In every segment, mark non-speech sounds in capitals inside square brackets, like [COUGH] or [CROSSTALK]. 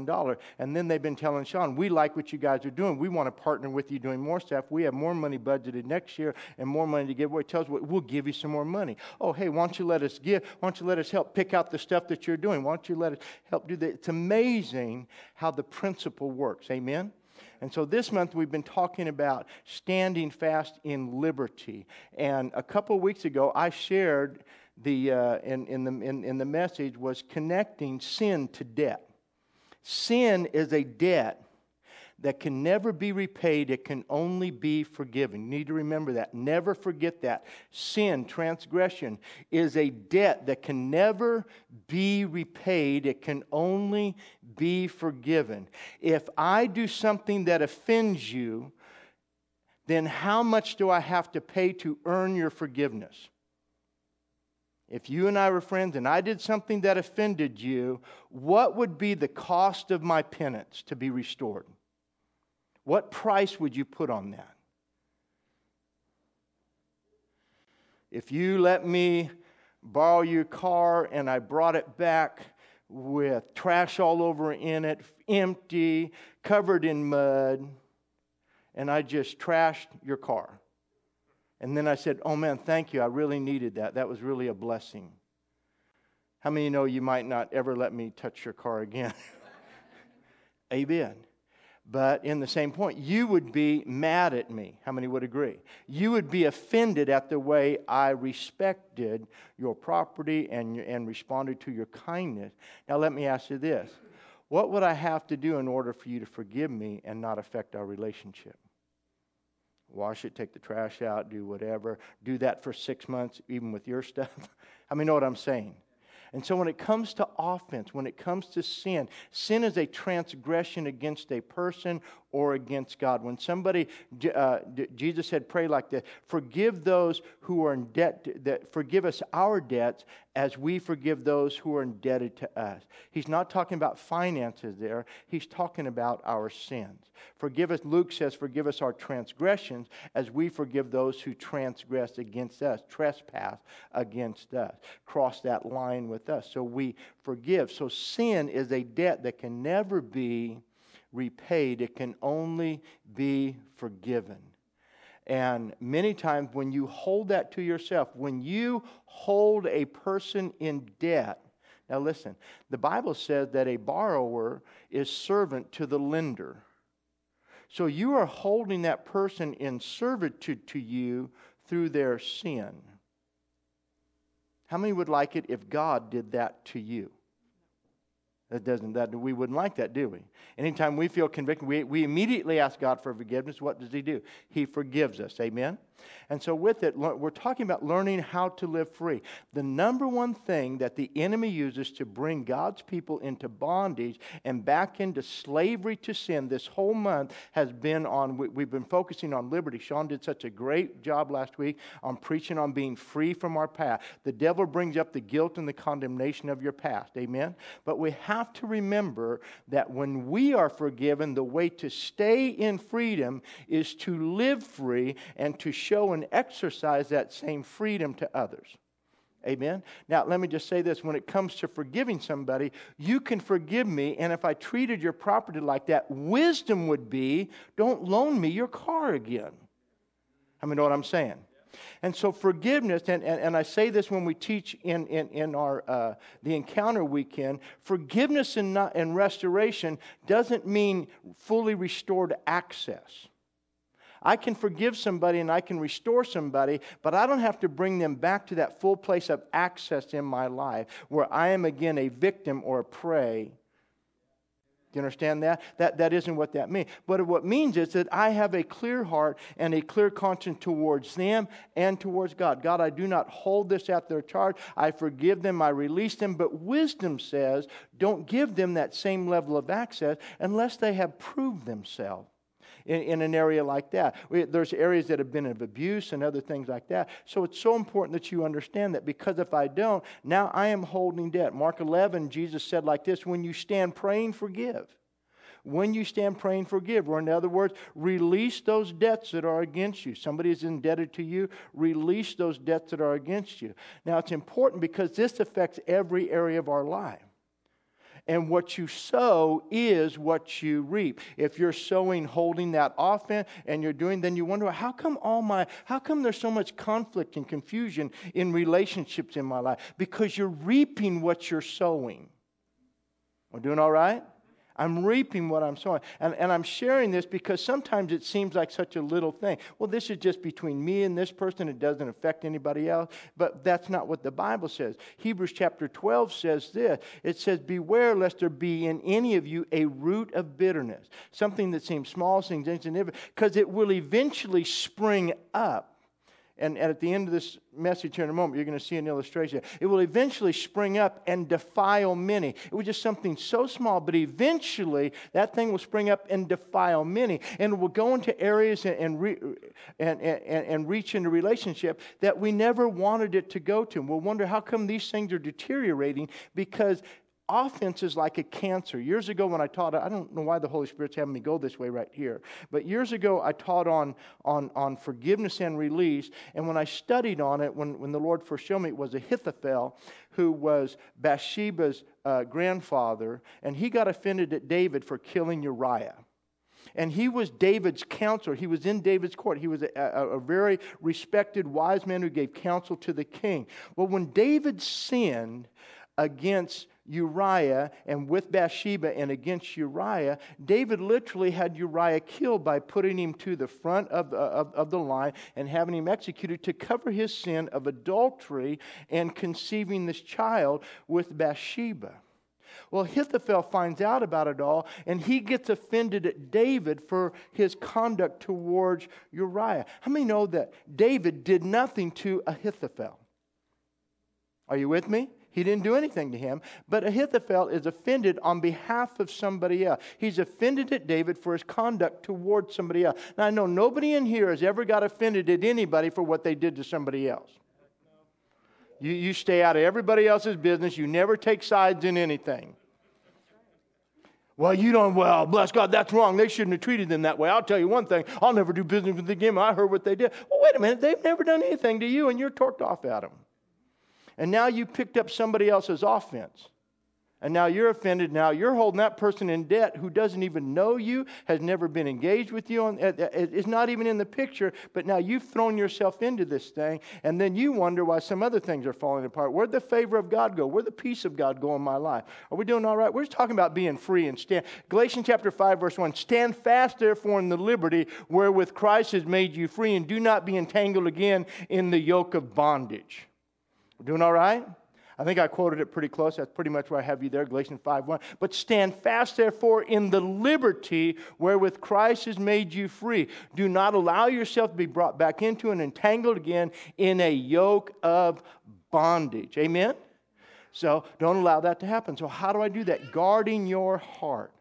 dollars. And then they've been telling Sean, we like what you guys are doing. We want to partner with you doing more stuff. We have more money budgeted next year and more money to give away. Tells us we'll give you some more money. Oh, hey, why don't you let us give? Why don't you let us help pick out the stuff that you're doing? Why don't you let us help do that? It's amazing how the principle works. Amen. And so this month we've been talking about standing fast in liberty. And a couple weeks ago I shared the uh, in, in the in, in the message was connecting sin to debt. Sin is a debt that can never be repaid, it can only be forgiven. You need to remember that. Never forget that. Sin, transgression, is a debt that can never be repaid, it can only be forgiven. If I do something that offends you, then how much do I have to pay to earn your forgiveness? If you and I were friends and I did something that offended you, what would be the cost of my penance to be restored? What price would you put on that? If you let me borrow your car and I brought it back with trash all over in it, empty, covered in mud, and I just trashed your car. And then I said, Oh man, thank you. I really needed that. That was really a blessing. How many know you might not ever let me touch your car again? [LAUGHS] Amen. But in the same point, you would be mad at me. How many would agree? You would be offended at the way I respected your property and, and responded to your kindness. Now, let me ask you this What would I have to do in order for you to forgive me and not affect our relationship? Wash it, take the trash out, do whatever. Do that for six months, even with your [LAUGHS] stuff. I mean, know what I'm saying? And so when it comes to offense, when it comes to sin, sin is a transgression against a person or against God. When somebody, uh, Jesus said, pray like this forgive those who are in debt, that forgive us our debts as we forgive those who are indebted to us. He's not talking about finances there, he's talking about our sins. Forgive us, Luke says, forgive us our transgressions as we forgive those who transgress against us, trespass against us, cross that line with us. So we forgive. So sin is a debt that can never be repaid, it can only be forgiven. And many times, when you hold that to yourself, when you hold a person in debt, now listen, the Bible says that a borrower is servant to the lender. So you are holding that person in servitude to you through their sin. How many would like it if God did that to you? That doesn't that we wouldn't like that, do we? Anytime we feel convicted, we, we immediately ask God for forgiveness. What does He do? He forgives us. Amen. And so, with it, we're talking about learning how to live free. The number one thing that the enemy uses to bring God's people into bondage and back into slavery to sin this whole month has been on, we've been focusing on liberty. Sean did such a great job last week on preaching on being free from our past. The devil brings up the guilt and the condemnation of your past. Amen? But we have to remember that when we are forgiven, the way to stay in freedom is to live free and to show and exercise that same freedom to others. Amen. Now, let me just say this when it comes to forgiving somebody, you can forgive me, and if I treated your property like that, wisdom would be don't loan me your car again. I mean, know what I'm saying? And so forgiveness, and, and, and I say this when we teach in, in, in our uh, the encounter weekend, forgiveness and, not, and restoration doesn't mean fully restored access. I can forgive somebody and I can restore somebody, but I don't have to bring them back to that full place of access in my life where I am again a victim or a prey. Do you understand that? That, that isn't what that means. But what it means is that I have a clear heart and a clear conscience towards them and towards God. God, I do not hold this at their charge. I forgive them, I release them. But wisdom says don't give them that same level of access unless they have proved themselves in, in an area like that. We, there's areas that have been of abuse and other things like that. So it's so important that you understand that because if I don't, now I am holding debt. Mark 11, Jesus said like this when you stand praying, forgive when you stand praying, forgive. Or, in other words, release those debts that are against you. Somebody is indebted to you, release those debts that are against you. Now, it's important because this affects every area of our life. And what you sow is what you reap. If you're sowing holding that offense and you're doing, then you wonder, how come all my, how come there's so much conflict and confusion in relationships in my life? Because you're reaping what you're sowing. We're doing all right? I'm reaping what I'm sowing. And, and I'm sharing this because sometimes it seems like such a little thing. Well, this is just between me and this person. It doesn't affect anybody else. But that's not what the Bible says. Hebrews chapter 12 says this it says, Beware lest there be in any of you a root of bitterness, something that seems small, seems insignificant, because it will eventually spring up and, at the end of this message here in a moment, you're going to see an illustration. It will eventually spring up and defile many. It was just something so small, but eventually that thing will spring up and defile many. And will go into areas and, and, re, and, and, and reach into relationship that we never wanted it to go to. And we'll wonder how come these things are deteriorating because offense is like a cancer. Years ago, when I taught, I don't know why the Holy Spirit's having me go this way right here, but years ago, I taught on, on, on forgiveness and release. And when I studied on it, when, when the Lord first showed me, it was Ahithophel, who was Bathsheba's uh, grandfather, and he got offended at David for killing Uriah. And he was David's counselor. He was in David's court. He was a, a, very respected, wise man who gave counsel to the king. Well, when David sinned against Uriah and with Bathsheba and against Uriah, David literally had Uriah killed by putting him to the front of, uh, of, of, the line and having him executed to cover his sin of adultery and conceiving this child with Bathsheba. Well, Ahithophel finds out about it all, and he gets offended at David for his conduct towards Uriah. How many know that David did nothing to Ahithophel? Are you with me? He didn't do anything to him, but Ahithophel is offended on behalf of somebody else. He's offended at David for his conduct towards somebody else. Now, I know nobody in here has ever got offended at anybody for what they did to somebody else. You, you stay out of everybody else's business, you never take sides in anything. Well, you don't, well, bless God, that's wrong. They shouldn't have treated them that way. I'll tell you one thing I'll never do business with them again. I heard what they did. Well, wait a minute. They've never done anything to you, and you're torqued off at them and now you picked up somebody else's offense. And now you're offended. Now you're holding that person in debt who doesn't even know you, has never been engaged with you, is not even in the picture, but now you've thrown yourself into this thing, and then you wonder why some other things are falling apart. Where'd the favor of God go? Where'd the peace of God go in my life? Are we doing all right? We're just talking about being free and stand. Galatians chapter 5, verse 1 Stand fast, therefore, in the liberty wherewith Christ has made you free, and do not be entangled again in the yoke of bondage. We're doing all right? I think I quoted it pretty close. That's pretty much where I have you there, Galatians 5 1. But stand fast, therefore, in the liberty wherewith Christ has made you free. Do not allow yourself to be brought back into and entangled again in a yoke of bondage. Amen? So don't allow that to happen. So, how do I do that? Guarding your heart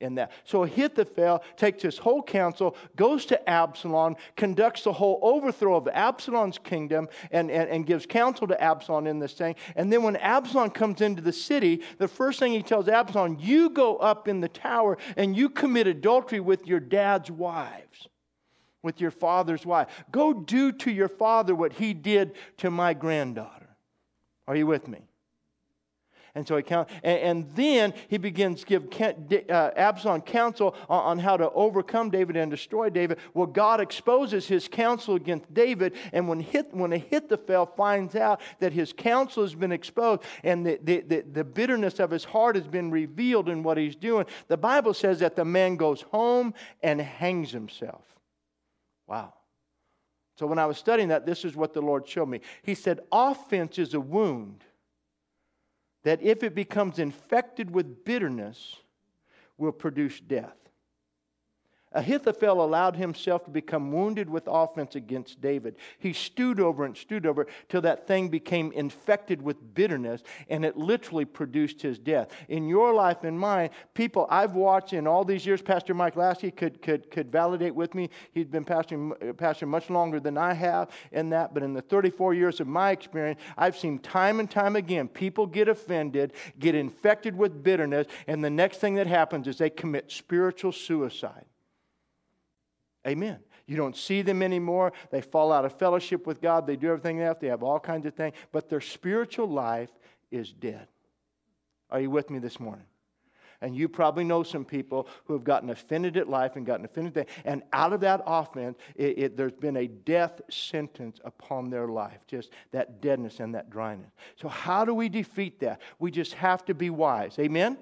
in that. So Ahithophel takes his whole counsel, goes to Absalom, conducts the whole overthrow of Absalom's kingdom, and, and, and gives counsel to Absalom in this thing. And then when Absalom comes into the city, the first thing he tells Absalom, you go up in the tower and you commit adultery with your dad's wives. With your father's wife. Go do to your father what he did to my granddaughter. Are you with me? And so he count, and, and then he begins to give uh, Absalom counsel on, on, how to overcome David and destroy David. Well, God exposes his counsel against David, and when, hit, when Ahithophel finds out that his counsel has been exposed and the, the, the, the bitterness of his heart has been revealed in what he's doing, the Bible says that the man goes home and hangs himself. Wow. So when I was studying that, this is what the Lord showed me. He said, Offense is a wound that if it becomes infected with bitterness, will produce death. Ahithophel allowed himself to become wounded with offense against David. He stewed over and stewed over till that thing became infected with bitterness and it literally produced his death. In your life and mine, people I've watched in all these years, Pastor Mike Lasky could, could, could validate with me. He's been pastoring, pastoring much longer than I have in that, but in the 34 years of my experience, I've seen time and time again people get offended, get infected with bitterness, and the next thing that happens is they commit spiritual suicide. Amen. You don't see them anymore. They fall out of fellowship with God. They do everything else. They have all kinds of things. But their spiritual life is dead. Are you with me this morning? And you probably know some people who have gotten offended at life and gotten offended. At, and out of that offense, it, it, there's been a death sentence upon their life. Just that deadness and that dryness. So, how do we defeat that? We just have to be wise. Amen?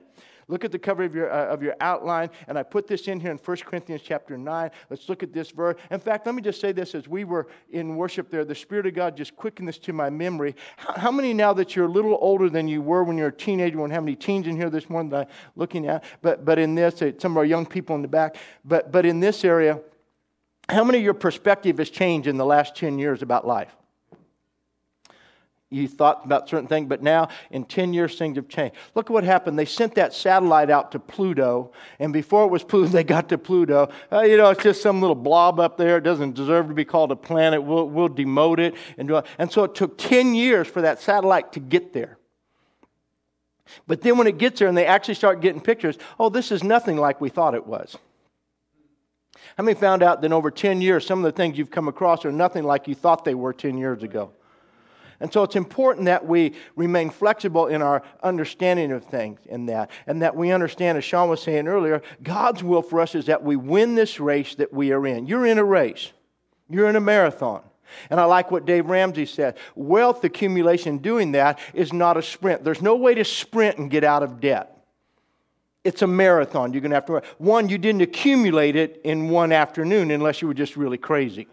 Look at the cover of your, uh, of your outline, and I put this in here in 1 Corinthians chapter 9. Let's look at this verse. In fact, let me just say this as we were in worship there, the Spirit of God just quickened this to my memory. How, how many now that you're a little older than you were when you were a teenager, we don't have any teens in here this morning that I'm looking at, but, but in this, uh, some of our young people in the back, but, but in this area, how many of your perspective has changed in the last 10 years about life? You thought about certain things, but now in 10 years things have changed. Look at what happened. They sent that satellite out to Pluto, and before it was [LAUGHS] Pluto, they got to Pluto. Uh, you know, it's just some little blob up there. It doesn't deserve to be called a planet. We'll, we'll demote it. And, and so it took 10 years for that satellite to get there. But then when it gets there and they actually start getting pictures, oh, this is nothing like we thought it was. How many found out that over 10 years, some of the things you've come across are nothing like you thought they were 10 years ago? And so it's important that we remain flexible in our understanding of things in that. And that we understand, as Sean was saying earlier, God's will for us is that we win this race that we are in. You're in a race, you're in a marathon. And I like what Dave Ramsey said wealth accumulation doing that is not a sprint. There's no way to sprint and get out of debt. It's a marathon. You're going to have to. One, you didn't accumulate it in one afternoon unless you were just really crazy.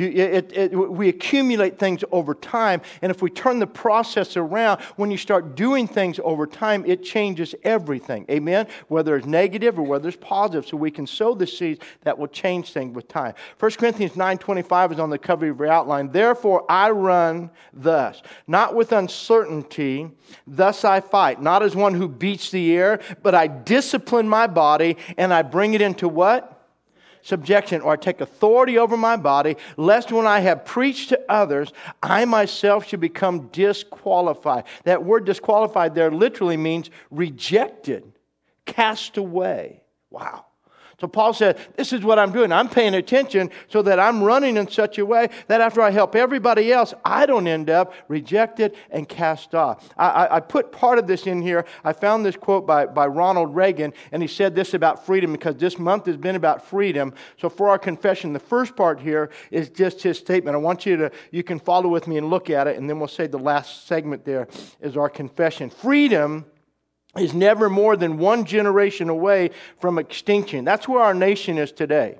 You, it, it, we accumulate things over time, and if we turn the process around, when you start doing things over time, it changes everything. Amen? Whether it's negative or whether it's positive, so we can sow the seeds that will change things with time. 1 Corinthians 9.25 is on the cover of your outline. Therefore I run thus, not with uncertainty, thus I fight, not as one who beats the air, but I discipline my body, and I bring it into what? Subjection or I take authority over my body, lest when I have preached to others, I myself should become disqualified. That word disqualified there literally means rejected, cast away. Wow. So Paul said, This is what I'm doing. I'm paying attention so that I'm running in such a way that after I help everybody else, I don't end up rejected and cast off. I, I, I, put part of this in here. I found this quote by, by Ronald Reagan, and he said this about freedom because this month has been about freedom. So for our confession, the first part here is just his statement. I want you to, you can follow with me and look at it, and then we'll say the last segment there is our confession. Freedom is never more than one generation away from extinction. That's where our nation is today.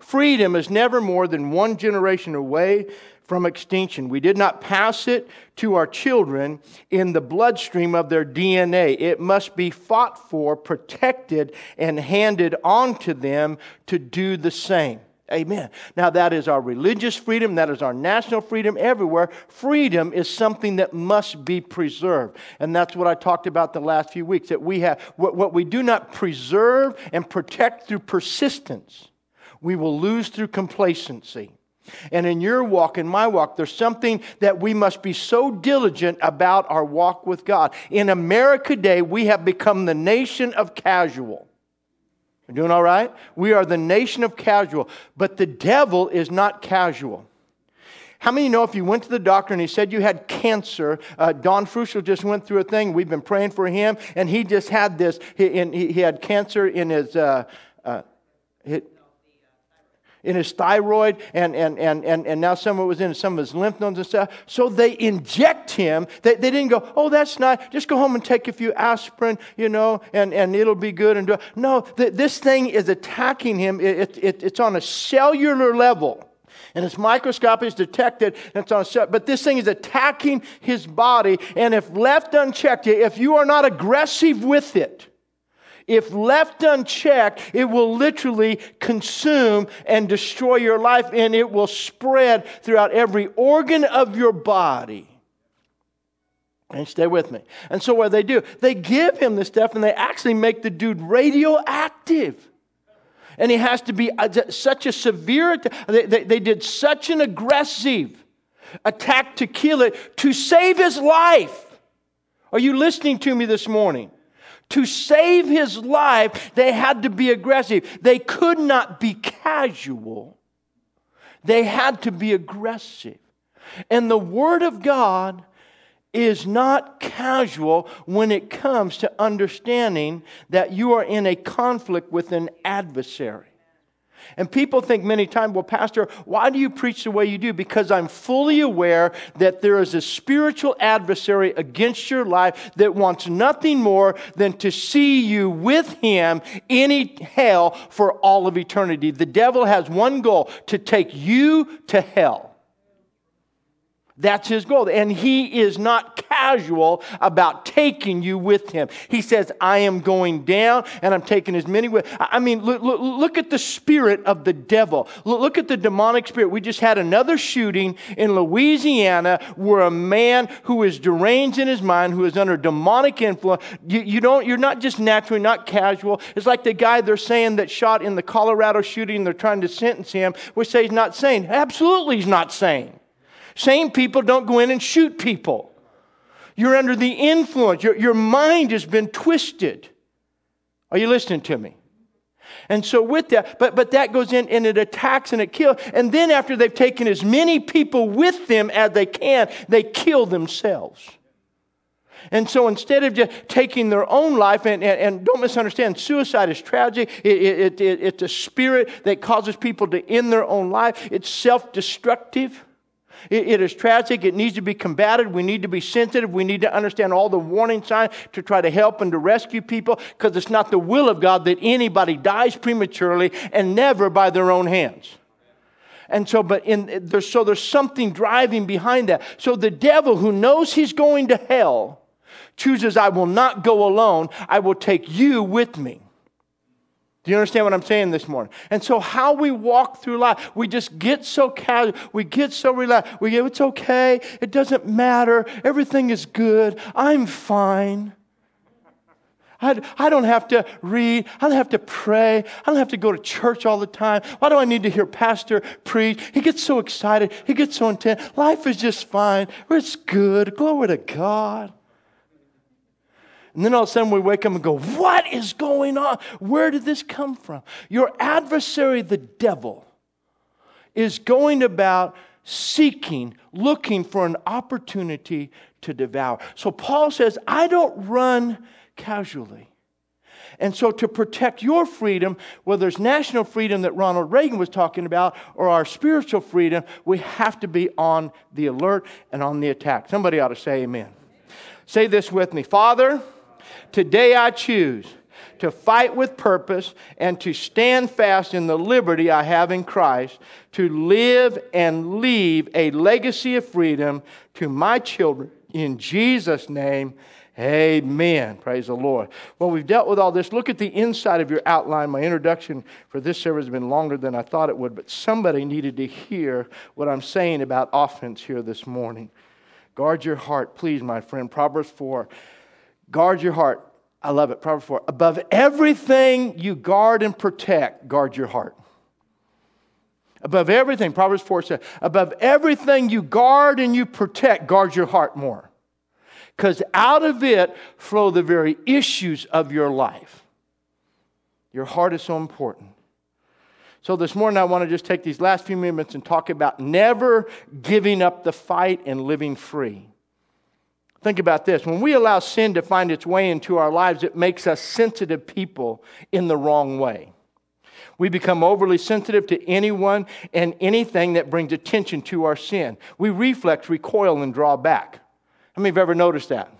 Freedom is never more than one generation away from extinction. We did not pass it to our children in the bloodstream of their DNA. It must be fought for, protected, and handed on to them to do the same. Amen. Now, that is our religious freedom, that is our national freedom everywhere. Freedom is something that must be preserved. And that's what I talked about the last few weeks that we have, what, what we do not preserve and protect through persistence, we will lose through complacency. And in your walk, in my walk, there's something that we must be so diligent about our walk with God. In America today, we have become the nation of casual. We're doing all right? We are the nation of casual, but the devil is not casual. How many know if you went to the doctor and he said you had cancer? Uh, Don Fruschel just went through a thing. We've been praying for him, and he just had this. He, he, he had cancer in his. Uh, uh, in his thyroid, and, and, and, and, and now some of it was in some of his lymph nodes and stuff. So they inject him. They, they didn't go, oh, that's not, Just go home and take a few aspirin, you know, and, and it'll be good. And do No, th- this thing is attacking him. It, it, it's on a cellular level. And it's microscopic, it's detected, and it's on but this thing is attacking his body. And if left unchecked, if you are not aggressive with it, if left unchecked, it will literally consume and destroy your life, and it will spread throughout every organ of your body. And stay with me. And so, what they do, they give him this stuff and they actually make the dude radioactive. And he has to be such a severe, they, they, they did such an aggressive attack to kill it to save his life. Are you listening to me this morning? To save his life, they had to be aggressive. They could not be casual, they had to be aggressive. And the Word of God is not casual when it comes to understanding that you are in a conflict with an adversary. And people think many times, well, Pastor, why do you preach the way you do? Because I'm fully aware that there is a spiritual adversary against your life that wants nothing more than to see you with him in hell for all of eternity. The devil has one goal to take you to hell. That's his goal. And he is not casual about taking you with him. He says, I am going down and I'm taking as many with. I mean, look, look, look at the spirit of the devil. Look, at the demonic spirit. We just had another shooting in Louisiana where a man who is deranged in his mind, who is under demonic influence, you, you don't, you're not just naturally, not casual. It's like the guy they're saying that shot in the Colorado shooting, they're trying to sentence him. We say he's not sane. Absolutely, he's not sane. Sane people don't go in and shoot people. You're under the influence. Your, your mind has been twisted. Are you listening to me? And so with that, but, but that goes in and it attacks and it kills. And then after they've taken as many people with them as they can, they kill themselves. And so instead of just taking their own life, and, and, and don't misunderstand, suicide is tragic. It, it, it, it's a spirit that causes people to end their own life. It's self destructive. It, it is tragic. It needs to be combated. We need to be sensitive. We need to understand all the warning signs to try to help and to rescue people because it's not the will of God that anybody dies prematurely and never by their own hands. And so, but in there's, so there's something driving behind that. So the devil who knows he's going to hell chooses, I will not go alone. I will take you with me. Do you understand what I'm saying this morning? And so, how we walk through life, we just get so casual, we get so relaxed. We go, it's okay, it doesn't matter, everything is good, I'm fine. I, I don't have to read. I don't have to pray. I don't have to go to church all the time. Why do I need to hear Pastor preach? He gets so excited. He gets so intense. Life is just fine. It's good. Glory to God. And then all of a sudden we wake up and go, What is going on? Where did this come from? Your adversary, the devil, is going about seeking, looking for an opportunity to devour. So Paul says, I don't run casually. And so, to protect your freedom, whether it's national freedom that Ronald Reagan was talking about or our spiritual freedom, we have to be on the alert and on the attack. Somebody ought to say amen. Say this with me Father, Today I choose to fight with purpose and to stand fast in the liberty I have in Christ, to live and leave a legacy of freedom to my children. In Jesus' name, amen. Praise the Lord. Well, we've dealt with all this. Look at the inside of your outline. My introduction for this service has been longer than I thought it would, but somebody needed to hear what I'm saying about offense here this morning. Guard your heart, please, my friend. Proverbs 4. Guard your heart. I love it. Proverbs 4. Above everything you guard and protect, guard your heart. Above everything, Proverbs 4 says, above everything you guard and you protect, guard your heart more. Because out of it flow the very issues of your life. Your heart is so important. So this morning, I want to just take these last few minutes and talk about never giving up the fight and living free. Think about this. When we allow sin to find its way into our lives, it makes us sensitive people in the wrong way. We become overly sensitive to anyone and anything that brings attention to our sin. We reflex, recoil, and draw back. How many have ever noticed that?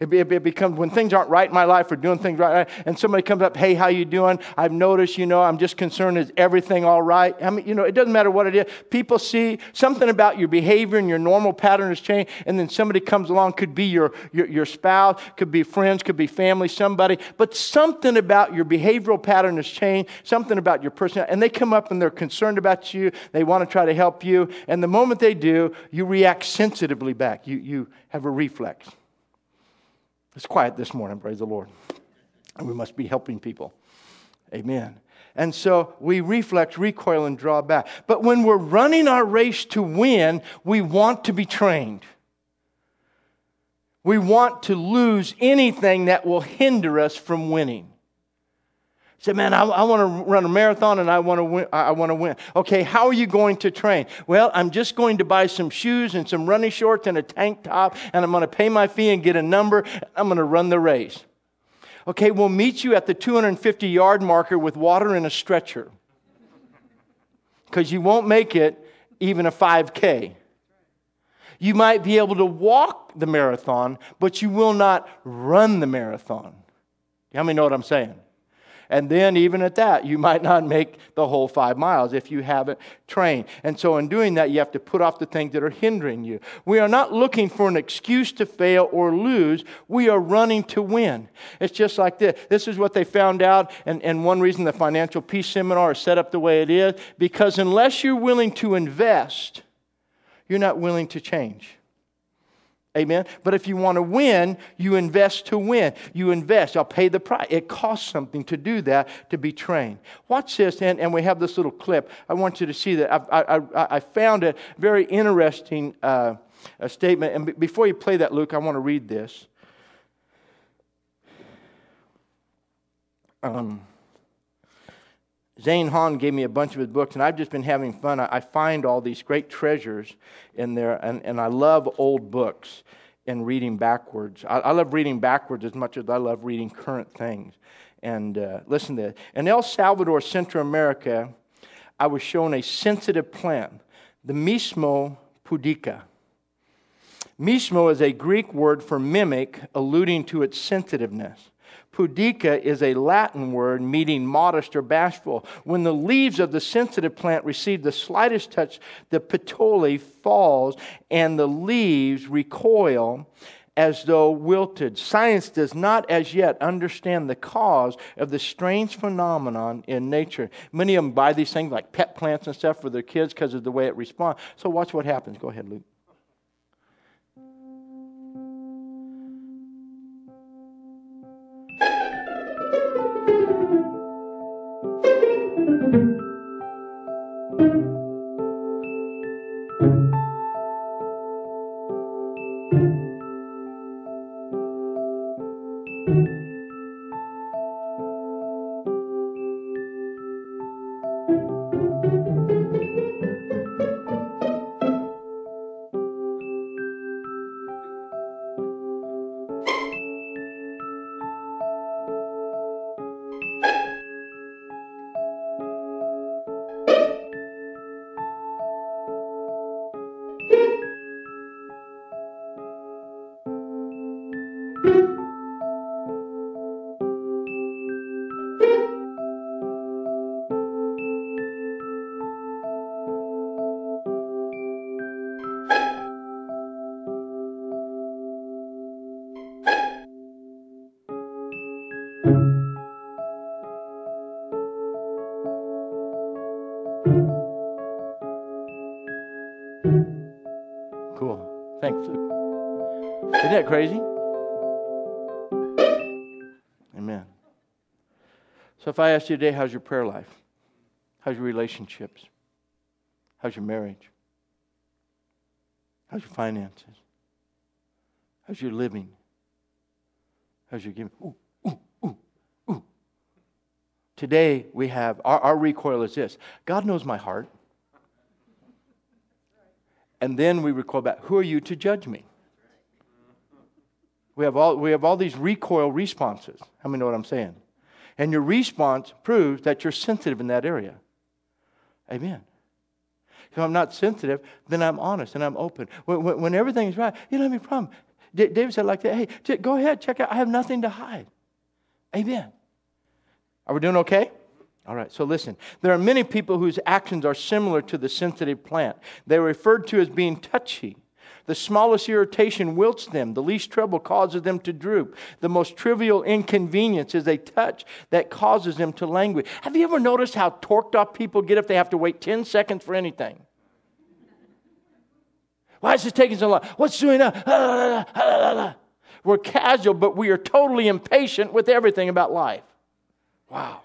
It, it, it, becomes when things aren't right in my life or doing things right, and somebody comes up, hey, how you doing? I've noticed, you know, I'm just concerned, is everything all right? I mean, you know, it doesn't matter what it is. People see something about your behavior and your normal pattern has changed, and then somebody comes along, could be your, your, your spouse, could be friends, could be family, somebody, but something about your behavioral pattern has changed, something about your personality, and they come up and they're concerned about you, they want to try to help you, and the moment they do, you react sensitively back. You, you have a reflex. It's quiet this morning, praise the Lord. And we must be helping people. Amen. And so we reflect, recoil, and draw back. But when we're running our race to win, we want to be trained. We want to lose anything that will hinder us from winning. Say, man, I, I want to run a marathon and I want to win. I want to win. Okay, how are you going to train? Well, I'm just going to buy some shoes and some running shorts and a tank top, and I'm going to pay my fee and get a number. I'm going to run the race. Okay, we'll meet you at the 250 yard marker with water and a stretcher because you won't make it even a 5K. You might be able to walk the marathon, but you will not run the marathon. How many know what I'm saying? And then, even at that, you might not make the whole five miles if you haven't trained. And so, in doing that, you have to put off the things that are hindering you. We are not looking for an excuse to fail or lose. We are running to win. It's just like this. This is what they found out, and, and one reason the Financial Peace Seminar is set up the way it is because unless you're willing to invest, you're not willing to change. Amen. But if you want to win, you invest to win. You invest. I'll pay the price. It costs something to do that, to be trained. Watch this, and, and we have this little clip. I want you to see that. I, I, I found it very interesting uh, a statement. And b- before you play that, Luke, I want to read this. Um, Zane Hahn gave me a bunch of his books, and I've just been having fun. I, find all these great treasures in there, and, and I love old books and reading backwards. I, I, love reading backwards as much as I love reading current things. And uh, listen to this. In El Salvador, Central America, I was shown a sensitive plant, the Mimosa pudica. Mimosa is a Greek word for mimic, alluding to its sensitiveness. Pudica is a Latin word meaning modest or bashful. When the leaves of the sensitive plant receive the slightest touch, the petiole falls and the leaves recoil as though wilted. Science does not as yet understand the cause of this strange phenomenon in nature. Many of them buy these things like pet plants and stuff for their kids because of the way it responds. So watch what happens. Go ahead, Luke. Crazy? Amen. So if I ask you today, how's your prayer life? How's your relationships? How's your marriage? How's your finances? How's your living? How's your giving? Ooh, ooh, ooh, ooh. Today we have, our, our recoil is this God knows my heart. And then we recoil back, who are you to judge me? We have all, we have all these recoil responses. How many know what I'm saying? And your response proves that you're sensitive in that area. Amen. If I'm not sensitive, then I'm honest and I'm open. When, when, when everything's right, you don't have any problem. D- David said like that, hey, go ahead, check out. I have nothing to hide. Amen. Are we doing okay? All right, so listen. There are many people whose actions are similar to the sensitive plant. They're referred to as being touchy. The smallest irritation wilts them. The least trouble causes them to droop. The most trivial inconvenience is a touch that causes them to languish. Have you ever noticed how torqued up people get if they have to wait 10 seconds for anything? Why is this taking so long? What's doing that? Ah, We're casual, but we are totally impatient with everything about life. Wow.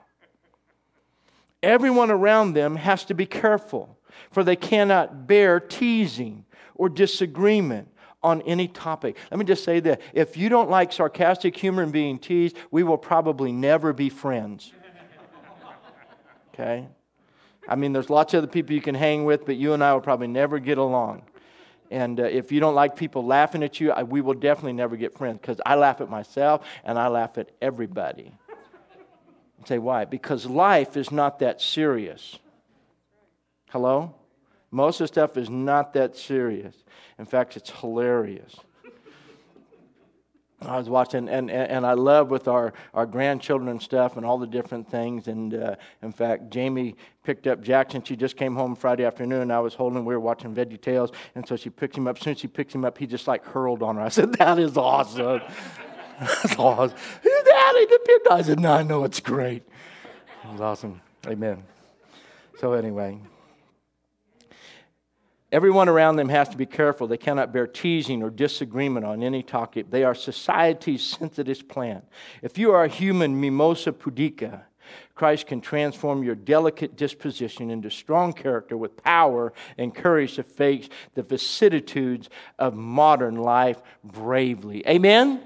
Everyone around them has to be careful, for they cannot bear teasing or disagreement on any topic. Let me just say that if you don't like sarcastic humor and being teased, we will probably never be friends. [LAUGHS] Okay? I mean, there's lots of other people you can hang with, but you and I will probably never get along. And uh, if you don't like people laughing at you, I, we will definitely never get friends because I laugh at myself and I laugh at everybody. say, why? Because life is not that serious. Hello? Most of the stuff is not that serious. In fact, it's hilarious. I was watching, and, and, and, I love with our, our grandchildren and stuff and all the different things. And uh, in fact, Jamie picked up Jackson. She just came home Friday afternoon. I was holding, we were watching Veggie Tales. And so she picked him up. As soon as she picked him up, he just like hurled on her. I said, That is awesome. That's awesome. Daddy, the I said, No, I know it's great. It was awesome. Amen. So, anyway. Everyone around them has to be careful. They cannot bear teasing or disagreement on any topic. They are society's sensitive plant. If you are a human mimosa pudica, Christ can transform your delicate disposition into strong character with power and courage to face the vicissitudes of modern life bravely. Amen?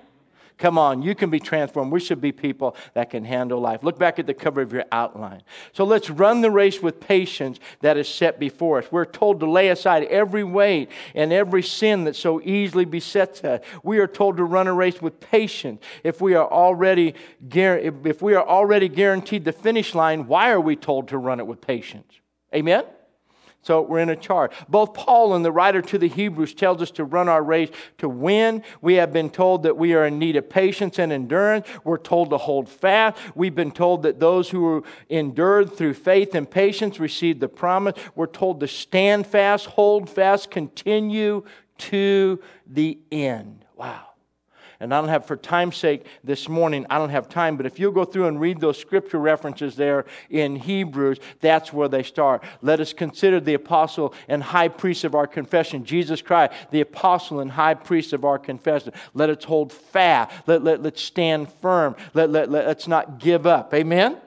Come on, you can be transformed. We should be people that can handle life. Look back at the cover of your outline. So let's run the race with patience that is set before us. We're told to lay aside every weight and every sin that so easily besets us. We are told to run a race with patience. If we are already if we are already guaranteed the finish line, why are we told to run it with patience? Amen. So we're in a charge. Both Paul and the writer to the Hebrews tells us to run our race to win. We have been told that we are in need of patience and endurance. We're told to hold fast. We've been told that those who endured through faith and patience receive the promise. We're told to stand fast, hold fast, continue to the end. Wow. And I don't have, for time's sake this morning, I don't have time, but if you'll go through and read those scripture references there in Hebrews, that's where they start. Let us consider the apostle and high priest of our confession, Jesus Christ, the apostle and high priest of our confession. Let us hold fast. Let, let, let's stand firm. Let, let, let, let's not give up. Amen?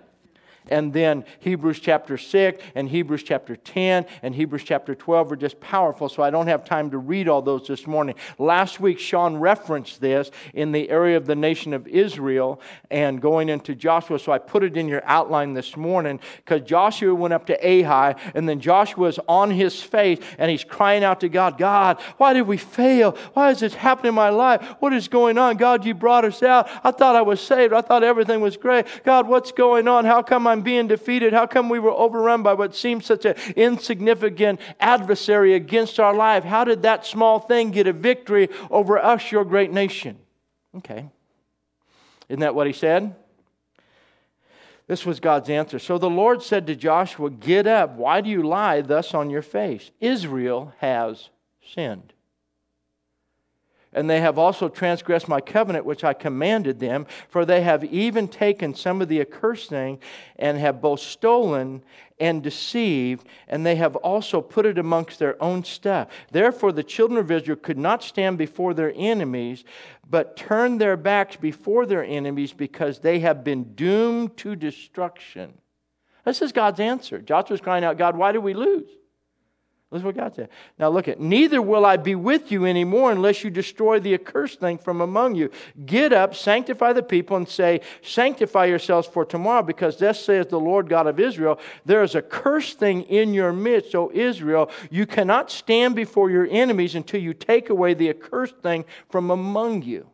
And then Hebrews chapter 6 and Hebrews chapter 10 and Hebrews chapter 12 are just powerful, so I don't have time to read all those this morning. Last week, Sean referenced this in the area of the nation of Israel and going into Joshua, so I put it in your outline this morning because Joshua went up to Ai, and then Joshua is on his face and he's crying out to God, God, why did we fail? Why is this happening in my life? What is going on? God, you brought us out. I thought I was saved. I thought everything was great. God, what's going on? How come I'm being defeated? How come we were overrun by what seems such an insignificant adversary against our life? How did that small thing get a victory over us, your great nation? Okay. Isn't that what he said? This was God's answer. So the Lord said to Joshua, Get up. Why do you lie thus on your face? Israel has sinned and they have also transgressed my covenant which I commanded them, for they have even taken some of the accursed thing and have both stolen and deceived, and they have also put it amongst their own stuff. Therefore, the children of Israel could not stand before their enemies, but turned their backs before their enemies because they have been doomed to destruction. This is God's answer. Joshua's crying out, God, why did we lose? That's what God said. Now look at, neither will I be with you anymore unless you destroy the accursed thing from among you. Get up, sanctify the people, and say, Sanctify yourselves for tomorrow, because thus says the Lord God of Israel, there is a cursed thing in your midst, O Israel. You cannot stand before your enemies until you take away the accursed thing from among you.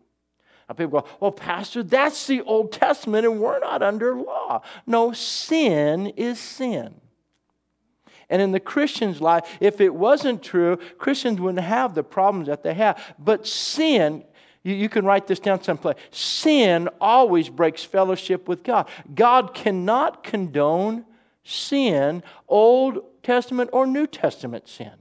Now people go, well, Pastor, that's the Old Testament and we're not under law. No, sin is sin. And in the Christian's life, if it wasn't true, Christians wouldn't have the problems that they have. But sin, you, you can write this down someplace. Sin always breaks fellowship with God. God cannot condone sin, Old Testament or New Testament sin.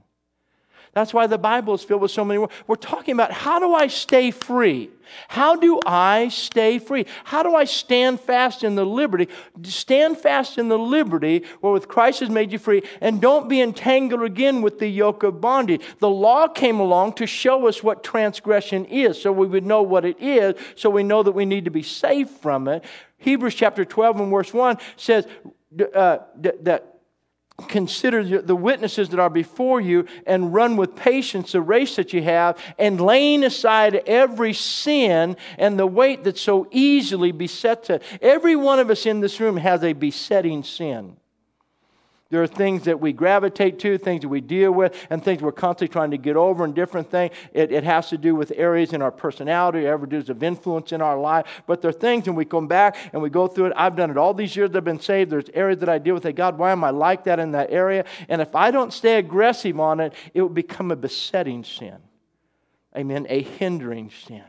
That's why the Bible is filled with so many words. We're talking about how do I stay free? How do I stay free? How do I stand fast in the liberty? Stand fast in the liberty wherewith Christ has made you free, and don't be entangled again with the yoke of bondage. The law came along to show us what transgression is, so we would know what it is, so we know that we need to be saved from it. Hebrews chapter 12 and verse 1 says uh, that consider the witnesses that are before you and run with patience the race that you have and laying aside every sin and the weight that so easily besets us. Every one of us in this room has a besetting sin. There are things that we gravitate to, things that we deal with, and things we're constantly trying to get over, and different things. It, it has to do with areas in our personality, areas of influence in our life. But there are things, and we come back and we go through it. I've done it all these years I've been saved. There's areas that I deal with. Say, God, why am I like that in that area? And if I don't stay aggressive on it, it will become a besetting sin. Amen. A hindering sin.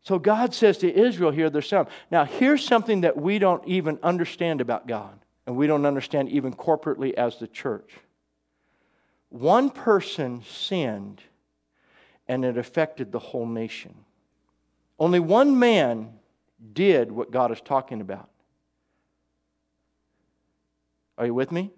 So God says to Israel here, there's some. Now, here's something that we don't even understand about God and we don't understand even corporately as the church. One person sinned and it affected the whole nation. Only one man did what God is talking about. Are you with me?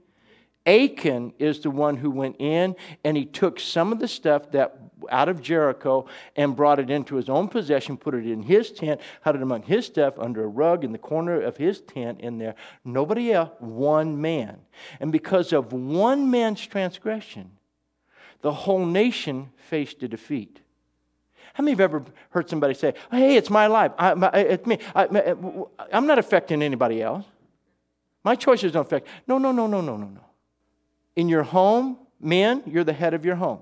Achan is the one who went in and he took some of the stuff that out of Jericho and brought it into his own possession, put it in his tent, had it among his stuff under a rug in the corner of his tent in there. Nobody else, one man. And because of one man's transgression, the whole nation faced a defeat. How many have ever heard somebody say, Hey, it's my life. I, my, it's me. I, I'm not affecting anybody else. My choices don't affect. No, no, no, no, no, no, no. In your home, men, you're the head of your home.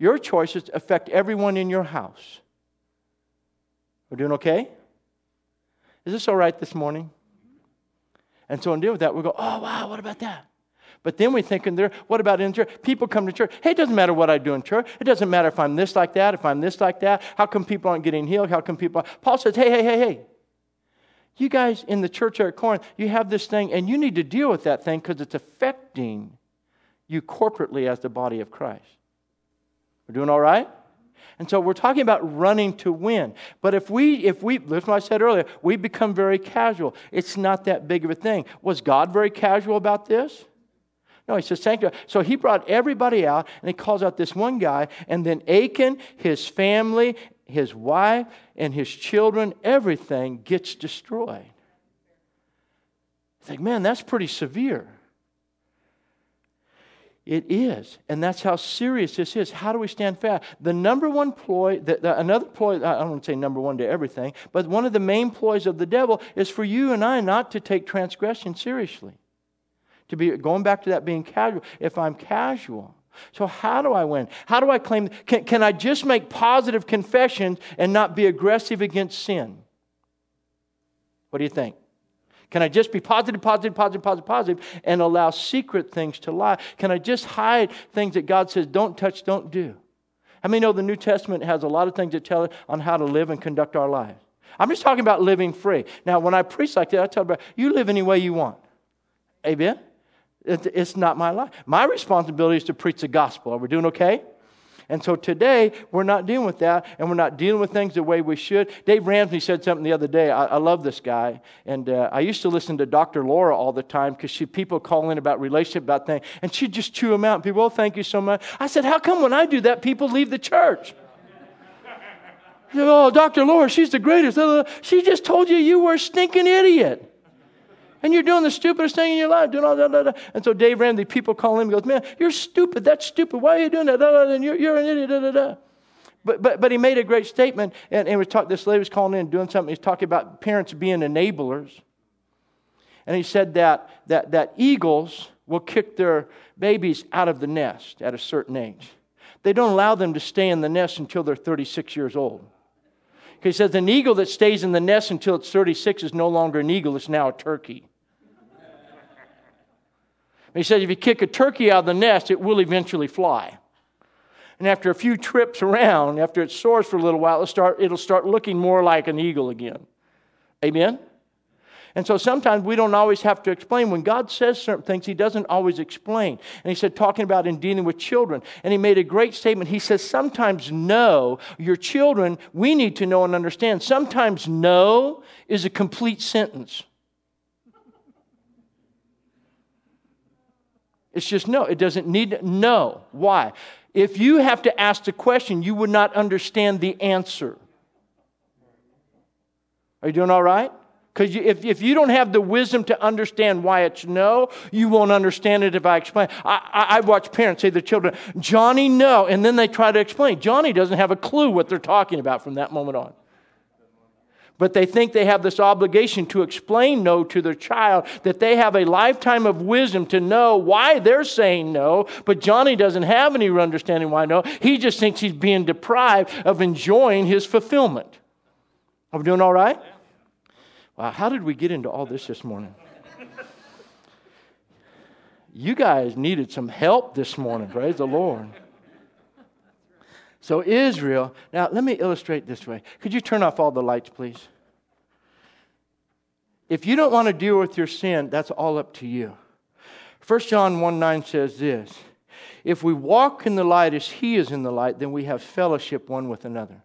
Your choices affect everyone in your house. We're doing okay? Is this all right this morning? And so, in dealing with that, we go, oh, wow, what about that? But then we think in there, what about in church? People come to church. Hey, it doesn't matter what I do in church. It doesn't matter if I'm this like that, if I'm this like that. How come people aren't getting healed? How come people. Paul says, hey, hey, hey, hey. You guys in the church at Corinth, you have this thing, and you need to deal with that thing because it's affecting you corporately as the body of Christ. We're doing all right? And so we're talking about running to win. But if we, if we, that's what I said earlier, we become very casual. It's not that big of a thing. Was God very casual about this? No, he says sanctify. So he brought everybody out and he calls out this one guy, and then Achan, his family, his wife, and his children, everything gets destroyed. It's like, man, that's pretty severe. It is. And that's how serious this is. How do we stand fast? The number one ploy, the, the, another ploy, I don't want to say number one to everything, but one of the main ploys of the devil is for you and I not to take transgression seriously. To be going back to that being casual. If I'm casual, so, how do I win? How do I claim? Can, can I just make positive confessions and not be aggressive against sin? What do you think? Can I just be positive, positive, positive, positive, positive, and allow secret things to lie? Can I just hide things that God says don't touch, don't do? How many know the New Testament has a lot of things that tell us on how to live and conduct our lives? I'm just talking about living free. Now, when I preach like that, I tell about you live any way you want. Amen? It's not my life. My responsibility is to preach the gospel. Are we doing okay? And so today, we're not dealing with that, and we're not dealing with things the way we should. Dave Ramsey said something the other day. I, I love this guy. And uh, I used to listen to Dr. Laura all the time because people call in about relationship, about things, and she'd just chew them out. People, oh, thank you so much. I said, how come when I do that, people leave the church? Said, oh, Dr. Laura, she's the greatest. She just told you you were a stinking idiot and you're doing the stupidest thing in your life, doing all that. And so Dave Ramsey, people call him and goes, Man, you're stupid. That's stupid. Why are you doing that? And you're, you're an idiot. Da, da, da. But, but, but he made a great statement, and, and we talked, this lady was calling in doing something. He's talking about parents being enablers. And he said that, that, that eagles will kick their babies out of the nest at a certain age. They don't allow them to stay in the nest until they're 36 years old. He says an eagle that stays in the nest until it's 36 is no longer an eagle, it's now a turkey. He says if you kick a turkey out of the nest, it will eventually fly. And after a few trips around, after it soars for a little while, it'll start, it'll start looking more like an eagle again. Amen? And so sometimes we don't always have to explain. When God says certain things, He doesn't always explain. And He said, talking about in dealing with children, and He made a great statement. He says, sometimes no, your children, we need to know and understand. Sometimes no is a complete sentence. It's just no. It doesn't need no. Why? If you have to ask the question, you would not understand the answer. Are you doing all right? Because if, if you don't have the wisdom to understand why it's no, you won't understand it if I explain. I, I, I watch parents say to their children, Johnny, no. And then they try to explain. Johnny doesn't have a clue what they're talking about from that moment on. But they think they have this obligation to explain no to their child, that they have a lifetime of wisdom to know why they're saying no. But Johnny doesn't have any understanding why no. He just thinks he's being deprived of enjoying his fulfillment. Are we doing all right? Wow, how did we get into all this this morning? You guys needed some help this morning, praise the Lord. So, Israel, now let me illustrate this way. Could you turn off all the lights, please? If you don't want to deal with your sin, that's all up to you. 1 John 1 9 says this If we walk in the light as he is in the light, then we have fellowship one with another.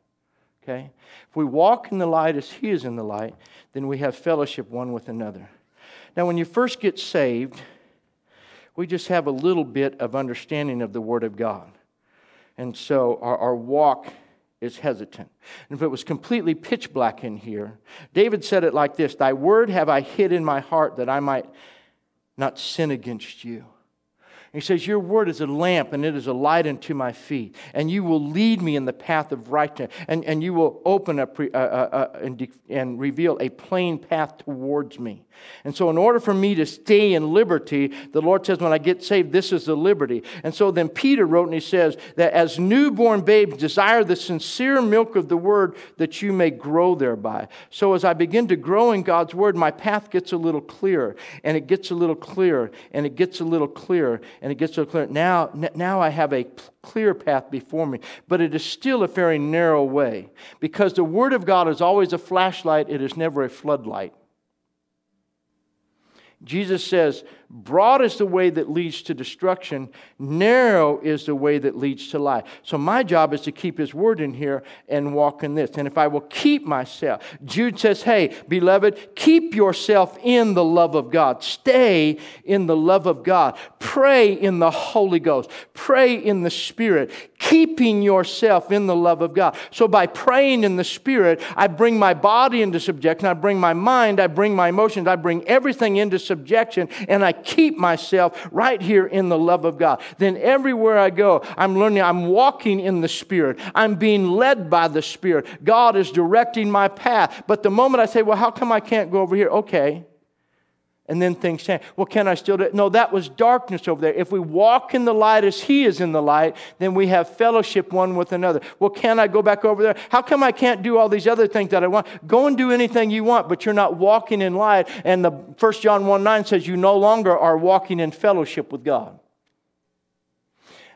Okay? If we walk in the light as he is in the light, then we have fellowship one with another. Now, when you first get saved, we just have a little bit of understanding of the Word of God. And so our, our walk is hesitant. And if it was completely pitch black in here, David said it like this Thy word have I hid in my heart that I might not sin against you. He says, Your word is a lamp and it is a light unto my feet. And you will lead me in the path of righteousness. And, and you will open up uh, uh, uh, and, de- and reveal a plain path towards me. And so, in order for me to stay in liberty, the Lord says, When I get saved, this is the liberty. And so then Peter wrote and he says that as newborn babes, desire the sincere milk of the word that you may grow thereby. So, as I begin to grow in God's word, my path gets a little clearer, and it gets a little clearer, and it gets a little clearer and it gets a little clearer. Now, now I have a clear path before me, but it is still a very narrow way because the Word of God is always a flashlight, it is never a floodlight. Jesus says, Broad is the way that leads to destruction, narrow is the way that leads to life. So, my job is to keep His word in here and walk in this. And if I will keep myself, Jude says, Hey, beloved, keep yourself in the love of God. Stay in the love of God. Pray in the Holy Ghost. Pray in the Spirit, keeping yourself in the love of God. So, by praying in the Spirit, I bring my body into subjection, I bring my mind, I bring my emotions, I bring everything into subjection, and I keep myself right here in the love of God. Then everywhere I go, I'm learning, I'm walking in the Spirit. I'm being led by the Spirit. God is directing my path. But the moment I say, well, how come I can't go over here? Okay. And then things change. Well, can I still do it? No, that was darkness over there. If we walk in the light as He is in the light, then we have fellowship one with another. Well, can I go back over there? How come I can't do all these other things that I want? Go and do anything you want, but you're not walking in light. And the 1 John 1 9 says you no longer are walking in fellowship with God.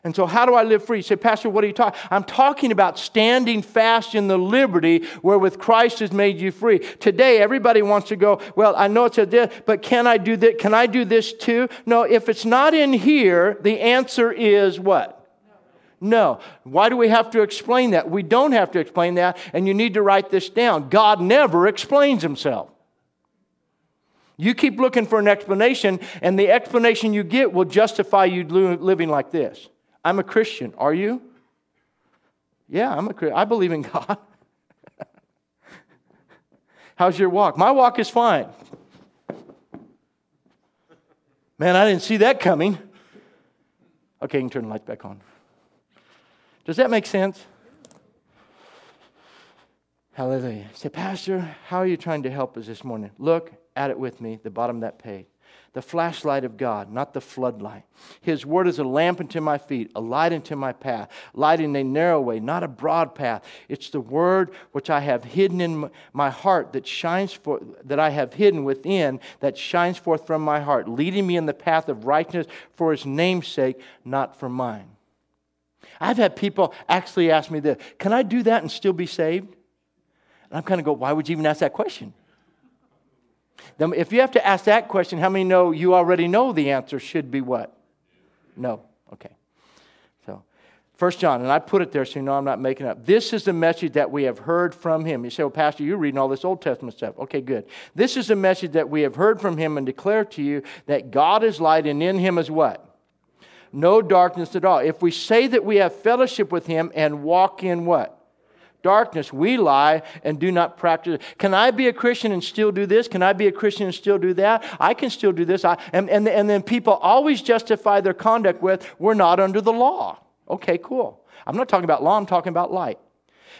And so, how do I live free? You say, Pastor, what are you talking? I'm talking about standing fast in the liberty wherewith Christ has made you free. Today, everybody wants to go, well, I know it's a this, but can I do that? Can I do this too? No, if it's not in here, the answer is what? No. Why do we have to explain that? We don't have to explain that, and you need to write this down. God never explains himself. You keep looking for an explanation, and the explanation you get will justify you living like this. I'm a Christian. Are you? Yeah, I'm a Christian. I believe in [LAUGHS] God. How's your walk? My walk is fine. Man, I didn't see that coming. Okay, you can turn the light back on. Does that make sense? Hallelujah. Say, Pastor, how are you trying to help us this morning? Look at it with me, the bottom of that page the flashlight of God, not the floodlight. His word is a lamp unto my feet, a light unto my path, light in a narrow way, not a broad path. It's the word which I have hidden in my heart that shines for that I have hidden within that shines forth from my heart, leading me in the path of righteousness for his name's sake, not for mine. I've had people actually ask me this, can I do that and still be saved? And I'm kind of go, why would you even ask that question? Then if you have to ask that question, how many know you already know the answer should be what? No. Okay. So, First John, and I put it there so you know I'm not making up. This is the message that we have heard from him. You say, well, Pastor, you're reading all this Old Testament stuff. Okay, good. This is the message that we have heard from him and declare to you that God is light and in him is what? No darkness at all. If we say that we have fellowship with him and walk in what? Darkness. We lie and do not practice. Can I be a Christian and still do this? Can I be a Christian and still do that? I can still do this. I, and, and, and then people always justify their conduct with, we're not under the law. Okay, cool. I'm not talking about law, I'm talking about light.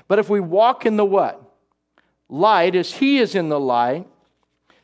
But if we walk in the what? light as he is in the light.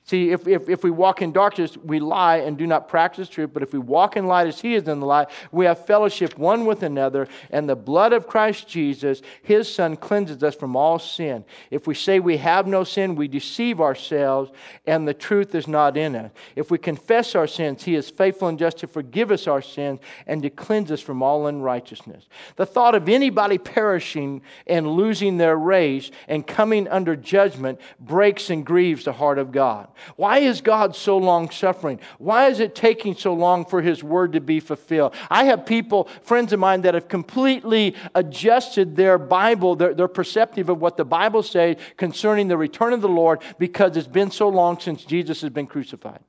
See, if, if, if we walk in darkness, we lie and do not practice truth. But if we walk in light as He is in the light, we have fellowship one with another. And the blood of Christ Jesus, His Son, cleanses us from all sin. If we say we have no sin, we deceive ourselves, and the truth is not in us. If we confess our sins, He is faithful and just to forgive us our sins and to cleanse us from all unrighteousness. The thought of anybody perishing and losing their race and coming under judgment breaks and grieves the heart of God. Why is God so long suffering? Why is it taking so long for His word to be fulfilled? I have people, friends of mine, that have completely adjusted their Bible, their, their perceptive of what the Bible says concerning the return of the Lord because it's been so long since Jesus has been crucified.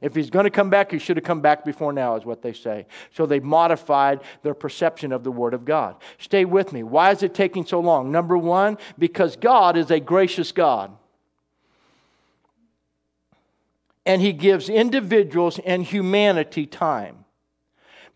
If he's going to come back, he should have come back before now, is what they say. So they modified their perception of the Word of God. Stay with me. Why is it taking so long? Number one, because God is a gracious God and he gives individuals and humanity time.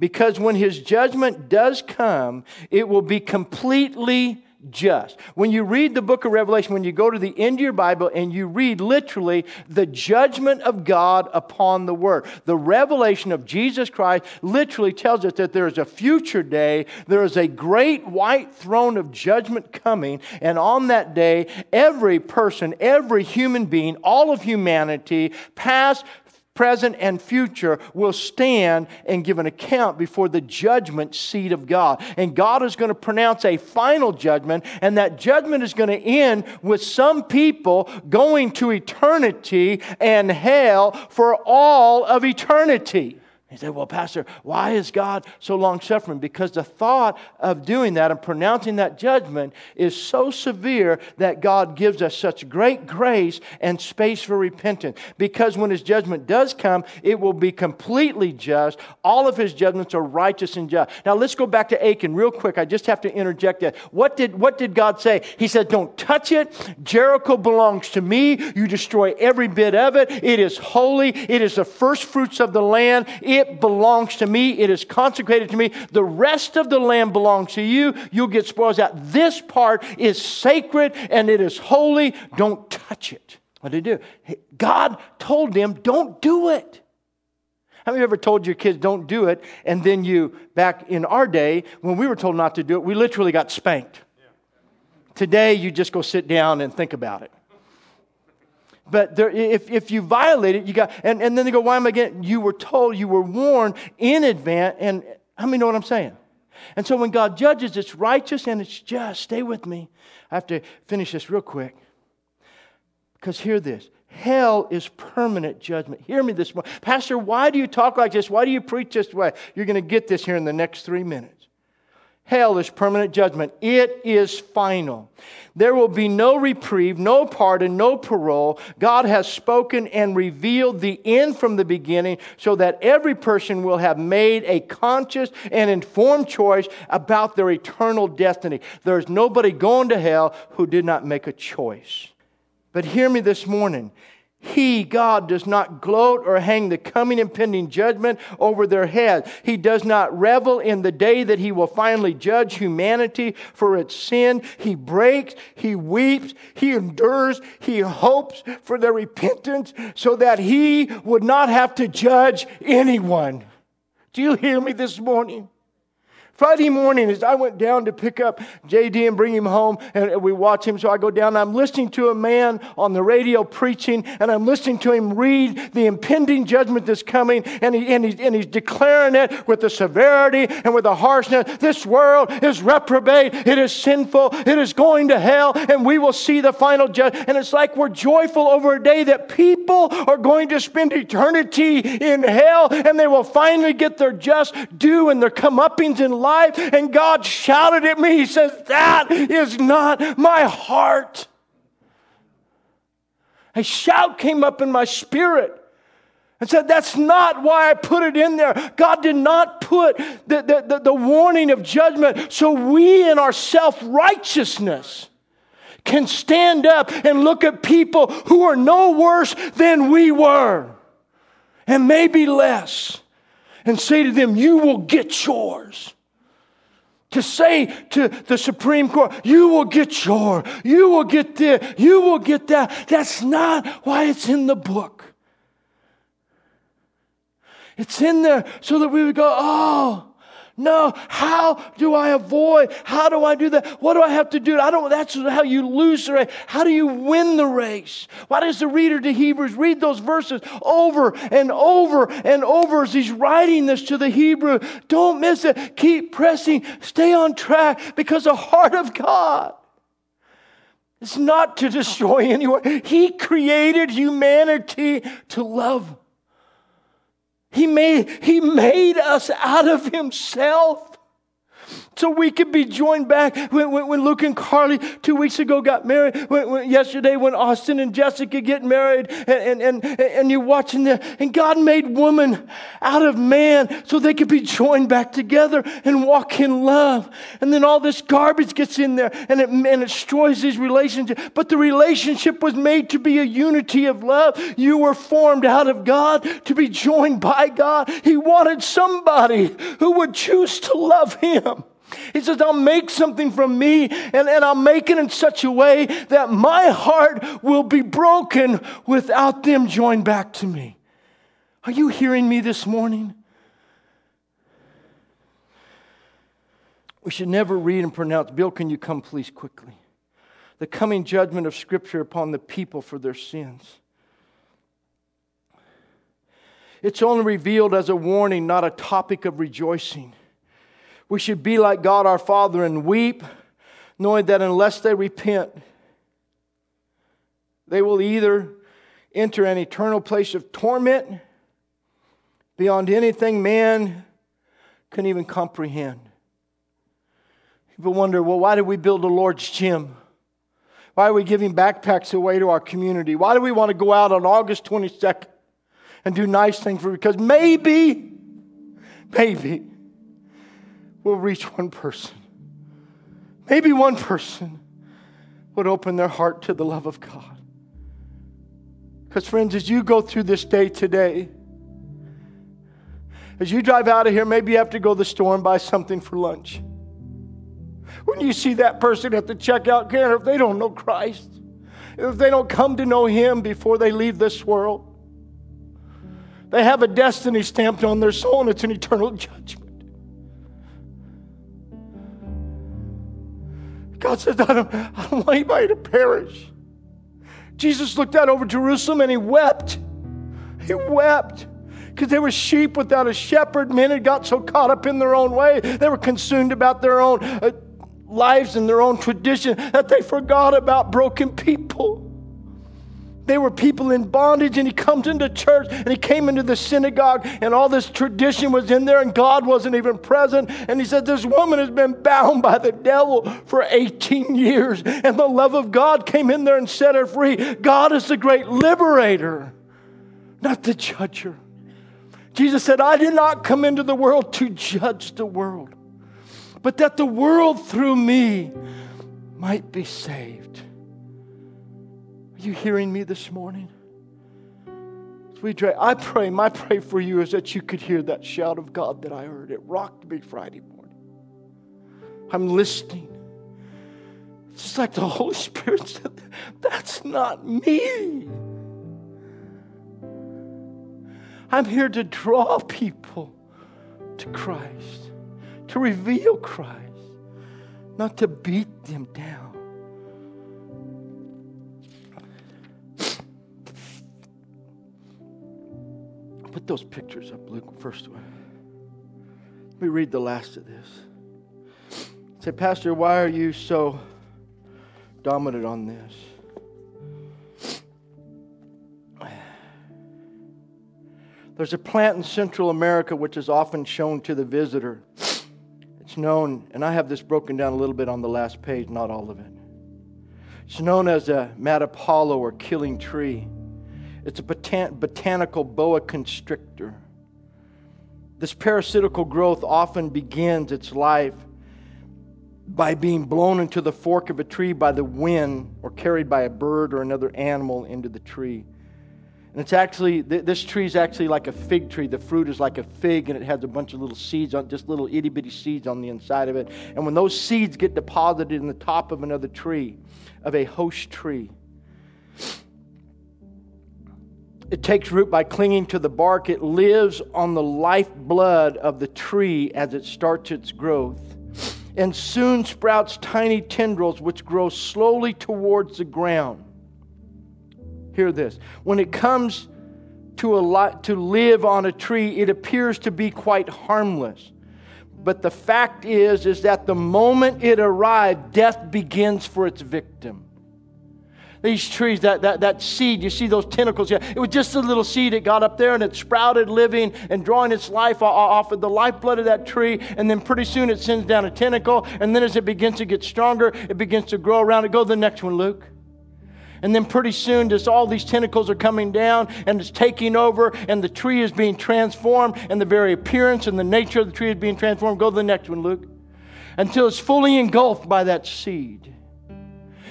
Because when his judgment does come, it will be completely just. When you read the book of Revelation, when you go to the end of your Bible and you read literally the judgment of God upon the world, the revelation of Jesus Christ literally tells us that there is a future day, there is a great white throne of judgment coming, and on that day, every person, every human being, all of humanity, past, present, and future will stand and give an account before the judgment seat of God. And God is going to pronounce a final judgment, and that judgment is going to end with some people going to eternity and hell for all of eternity. He said, Well, Pastor, why is God so long suffering? Because the thought of doing that and pronouncing that judgment is so severe that God gives us such great grace and space for repentance. Because when His judgment does come, it will be completely just. All of His judgments are righteous and just. Now, let's go back to Achan real quick. I just have to interject that. What did, what did God say? He said, Don't touch it. Jericho belongs to me. You destroy every bit of it. It is holy, it is the first fruits of the land. It it belongs to me. It is consecrated to me. The rest of the land belongs to you. You'll get spoils out. This part is sacred and it is holy. Don't touch it. What did he do? God told them, don't do it. Have you ever told your kids don't do it, and then you, back in our day, when we were told not to do it, we literally got spanked? Today, you just go sit down and think about it. But there, if, if you violate it, you got, and, and then they go, why am I getting, you were told, you were warned in advance, and how many know what I'm saying? And so when God judges, it's righteous and it's just. Stay with me. I have to finish this real quick. Because hear this hell is permanent judgment. Hear me this morning. Pastor, why do you talk like this? Why do you preach this way? You're going to get this here in the next three minutes. Hell is permanent judgment. It is final. There will be no reprieve, no pardon, no parole. God has spoken and revealed the end from the beginning so that every person will have made a conscious and informed choice about their eternal destiny. There's nobody going to hell who did not make a choice. But hear me this morning. He, God, does not gloat or hang the coming impending judgment over their head. He does not revel in the day that He will finally judge humanity for its sin. He breaks, He weeps, He endures, He hopes for their repentance so that He would not have to judge anyone. Do you hear me this morning? Friday morning, as I went down to pick up JD and bring him home, and we watch him, so I go down, I'm listening to a man on the radio preaching, and I'm listening to him read the impending judgment that's coming, and, he, and, and he's declaring it with the severity and with the harshness. This world is reprobate, it is sinful, it is going to hell, and we will see the final judgment. And it's like we're joyful over a day that people are going to spend eternity in hell, and they will finally get their just due and their comeuppings in life. And God shouted at me, He says, That is not my heart. A shout came up in my spirit and said, That's not why I put it in there. God did not put the, the, the, the warning of judgment so we in our self righteousness can stand up and look at people who are no worse than we were and maybe less and say to them, You will get yours. To say to the Supreme Court, you will get your, you will get this, you will get that. That's not why it's in the book. It's in there so that we would go, oh, no, how do I avoid? How do I do that? What do I have to do? I don't, that's how you lose the race. How do you win the race? Why does the reader to Hebrews read those verses over and over and over as he's writing this to the Hebrew? Don't miss it. Keep pressing. Stay on track because the heart of God is not to destroy anyone. He created humanity to love. He made, he made us out of himself so we could be joined back when, when, when, Luke and Carly two weeks ago got married, when, yesterday when Austin and Jessica get married, and, and, and, and you're watching them, and God made woman out of man so they could be joined back together and walk in love. And then all this garbage gets in there and it, and it destroys these relationships. But the relationship was made to be a unity of love. You were formed out of God to be joined by God. He wanted somebody who would choose to love Him. He says, I'll make something from me and, and I'll make it in such a way that my heart will be broken without them joined back to me. Are you hearing me this morning? We should never read and pronounce, Bill, can you come please quickly? The coming judgment of Scripture upon the people for their sins. It's only revealed as a warning, not a topic of rejoicing. We should be like God our Father and weep, knowing that unless they repent, they will either enter an eternal place of torment beyond anything man can even comprehend. People wonder, well, why did we build a Lord's gym? Why are we giving backpacks away to our community? Why do we want to go out on August 22nd and do nice things for because maybe, maybe will reach one person. Maybe one person would open their heart to the love of God. Because, friends, as you go through this day today, as you drive out of here, maybe you have to go to the store and buy something for lunch. When you see that person at the checkout counter, if they don't know Christ, if they don't come to know Him before they leave this world, they have a destiny stamped on their soul and it's an eternal judgment. God says, I don't, I don't want anybody to perish. Jesus looked out over Jerusalem and he wept. He wept because they were sheep without a shepherd. Men had got so caught up in their own way, they were consumed about their own uh, lives and their own tradition that they forgot about broken people. They were people in bondage, and he comes into church and he came into the synagogue, and all this tradition was in there, and God wasn't even present. And he said, This woman has been bound by the devil for 18 years, and the love of God came in there and set her free. God is the great liberator, not the judger. Jesus said, I did not come into the world to judge the world, but that the world through me might be saved you hearing me this morning? As we I pray, my prayer for you is that you could hear that shout of God that I heard. It rocked me Friday morning. I'm listening. It's just like the Holy Spirit said, that's not me. I'm here to draw people to Christ, to reveal Christ, not to beat them down. Put those pictures up, Luke, first one. Let me read the last of this. Say, Pastor, why are you so dominant on this? There's a plant in Central America which is often shown to the visitor. It's known, and I have this broken down a little bit on the last page, not all of it. It's known as a matapalo or killing tree. It's a botan- botanical boa constrictor. This parasitical growth often begins its life by being blown into the fork of a tree by the wind or carried by a bird or another animal into the tree. And it's actually, this tree is actually like a fig tree. The fruit is like a fig, and it has a bunch of little seeds on, just little itty bitty seeds on the inside of it. And when those seeds get deposited in the top of another tree, of a host tree, it takes root by clinging to the bark. It lives on the lifeblood of the tree as it starts its growth and soon sprouts tiny tendrils which grow slowly towards the ground. Hear this. When it comes to, a to live on a tree, it appears to be quite harmless. But the fact is, is that the moment it arrived, death begins for its victim. These trees, that, that, that seed, you see those tentacles. Yeah, it was just a little seed. It got up there and it sprouted, living and drawing its life off of the lifeblood of that tree. And then pretty soon it sends down a tentacle. And then as it begins to get stronger, it begins to grow around it. Go to the next one, Luke. And then pretty soon, just all these tentacles are coming down and it's taking over, and the tree is being transformed, and the very appearance and the nature of the tree is being transformed. Go to the next one, Luke. Until it's fully engulfed by that seed.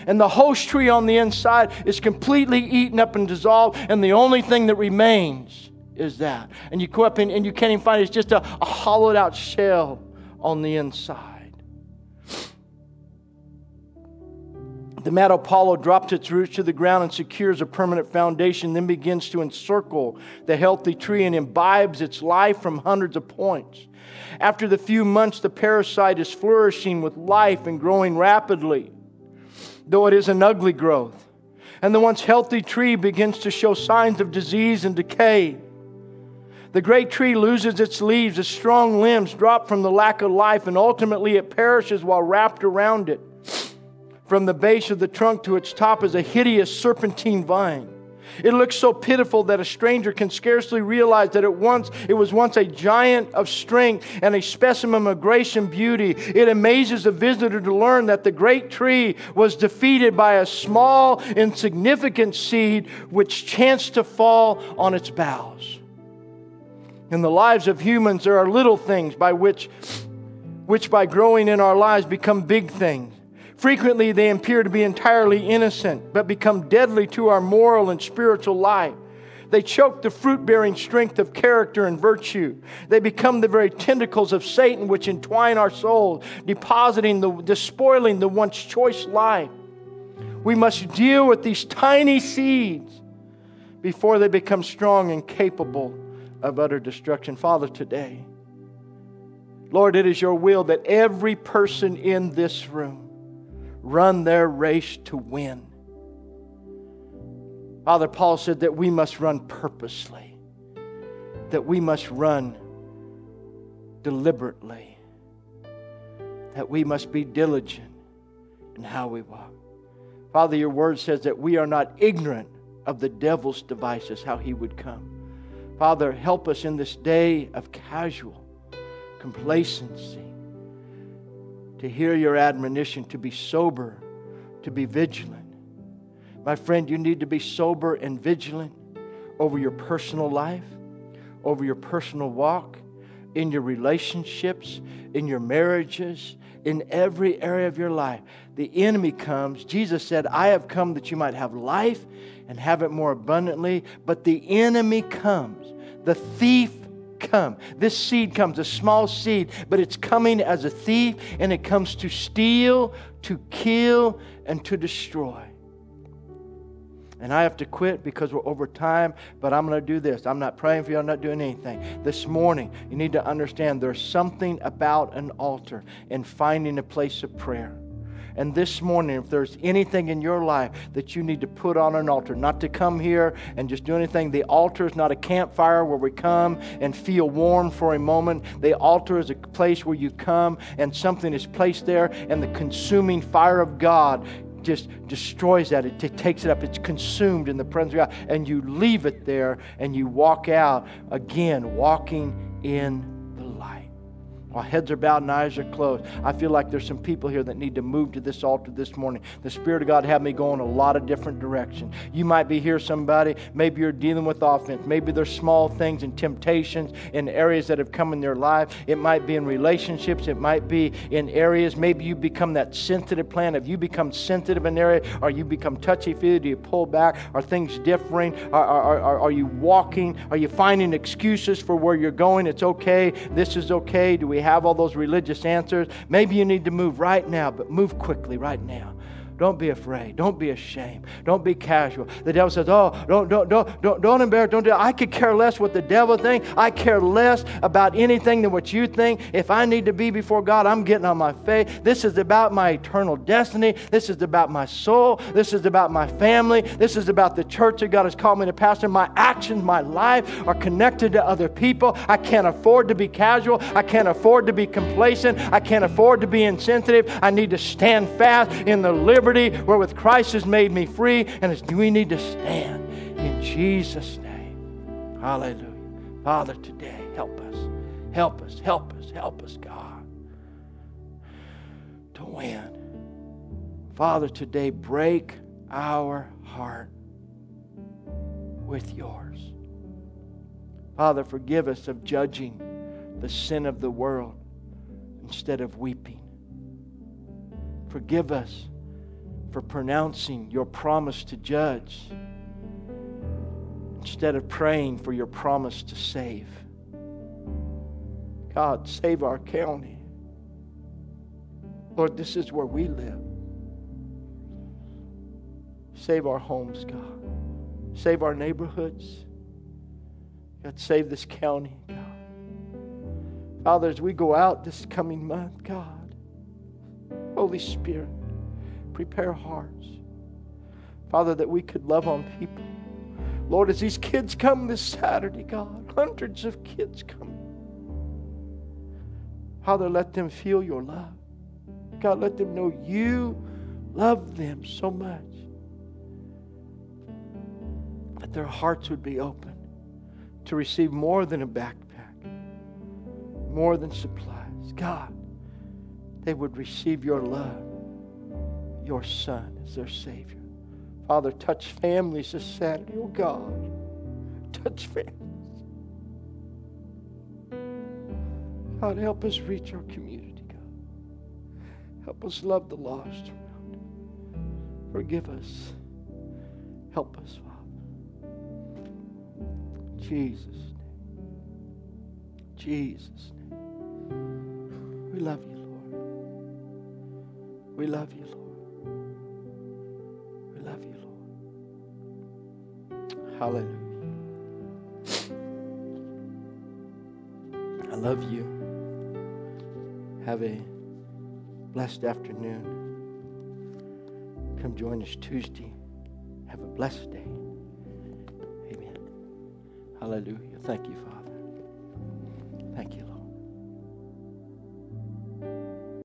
And the host tree on the inside is completely eaten up and dissolved, and the only thing that remains is that. And you go up and, and you can't even find it, it's just a, a hollowed out shell on the inside. The Matapalo drops its roots to the ground and secures a permanent foundation, then begins to encircle the healthy tree and imbibes its life from hundreds of points. After the few months, the parasite is flourishing with life and growing rapidly, though it is an ugly growth. And the once healthy tree begins to show signs of disease and decay. The great tree loses its leaves, its strong limbs drop from the lack of life, and ultimately it perishes while wrapped around it. From the base of the trunk to its top is a hideous serpentine vine. It looks so pitiful that a stranger can scarcely realize that it once it was once a giant of strength and a specimen of grace and beauty. It amazes the visitor to learn that the great tree was defeated by a small, insignificant seed which chanced to fall on its boughs. In the lives of humans, there are little things by which, which by growing in our lives become big things. Frequently, they appear to be entirely innocent, but become deadly to our moral and spiritual life. They choke the fruit bearing strength of character and virtue. They become the very tentacles of Satan which entwine our souls, depositing the despoiling the once choice life. We must deal with these tiny seeds before they become strong and capable of utter destruction. Father, today, Lord, it is your will that every person in this room run their race to win. Father Paul said that we must run purposely, that we must run deliberately, that we must be diligent in how we walk. Father, your word says that we are not ignorant of the devil's devices, how he would come. Father, help us in this day of casual complacency to hear your admonition to be sober, to be vigilant. My friend, you need to be sober and vigilant over your personal life, over your personal walk, in your relationships, in your marriages, in every area of your life. The enemy comes. Jesus said, I have come that you might have life and have it more abundantly. But the enemy comes. The thief come. This seed comes, a small seed, but it's coming as a thief and it comes to steal, to kill, and to destroy. And I have to quit because we're over time, but I'm going to do this. I'm not praying for you, I'm not doing anything. This morning, you need to understand there's something about an altar and finding a place of prayer. And this morning, if there's anything in your life that you need to put on an altar, not to come here and just do anything, the altar is not a campfire where we come and feel warm for a moment. The altar is a place where you come and something is placed there, and the consuming fire of God just destroys that. It, it, takes it up. It's consumed in the presence of God. And you leave it there and you walk out again, walking in. While heads are bowed and eyes are closed, I feel like there's some people here that need to move to this altar this morning. The Spirit of God had me go in a lot of different directions. You might be here, somebody. Maybe you're dealing with offense. Maybe there's small things and temptations in areas that have come in their life. It might be in relationships. It might be in areas. Maybe you become that sensitive plant. Have you become sensitive in an area? Are you become touchy feely? Do you pull back? Are things differing? Are, are, are, are you walking? Are you finding excuses for where you're going? It's okay. This is okay. Do we have all those religious answers. Maybe you need to move right now, but move quickly right now. Don't be afraid. Don't be ashamed. Don't be casual. The devil says, Oh, don't, don't, don't, don't, don't embarrass. Don't do I could care less what the devil thinks. I care less about anything than what you think. If I need to be before God, I'm getting on my face. This is about my eternal destiny. This is about my soul. This is about my family. This is about the church that God has called me to pastor. My actions, my life are connected to other people. I can't afford to be casual. I can't afford to be complacent. I can't afford to be insensitive. I need to stand fast in the liberty liberty wherewith Christ has made me free, and we need to stand in Jesus' name. Hallelujah. Father, today, help us. Help us, help us, help us, God, to win. Father, today, break our heart with yours. Father, forgive us of judging the sin of the world instead of weeping. Forgive us for pronouncing your promise to judge instead of praying for your promise to save. God, save our county. Lord, this is where we live. Save our homes, God. Save our neighborhoods. God, save this county, God. Father, as we go out this coming month, God, Holy Spirit, prepare hearts. Father, that we could love on people. Lord, as these kids come this Saturday, God, hundreds of kids come. Father, let them feel your love. God, let them know you love them so much that their hearts would be open to receive more than a backpack, more than supplies. God, they would receive your love your Son as their Savior. Father, touch families this Saturday, oh God. Touch families. God, help us reach our community, God. Help us love the lost around. Forgive us. Help us, Father. Jesus' name. Jesus' name. We love you, Lord. We love you, Lord. Hallelujah. I love you. Have a blessed afternoon. Come join us Tuesday. Have a blessed day. Amen. Hallelujah. Thank you, Father.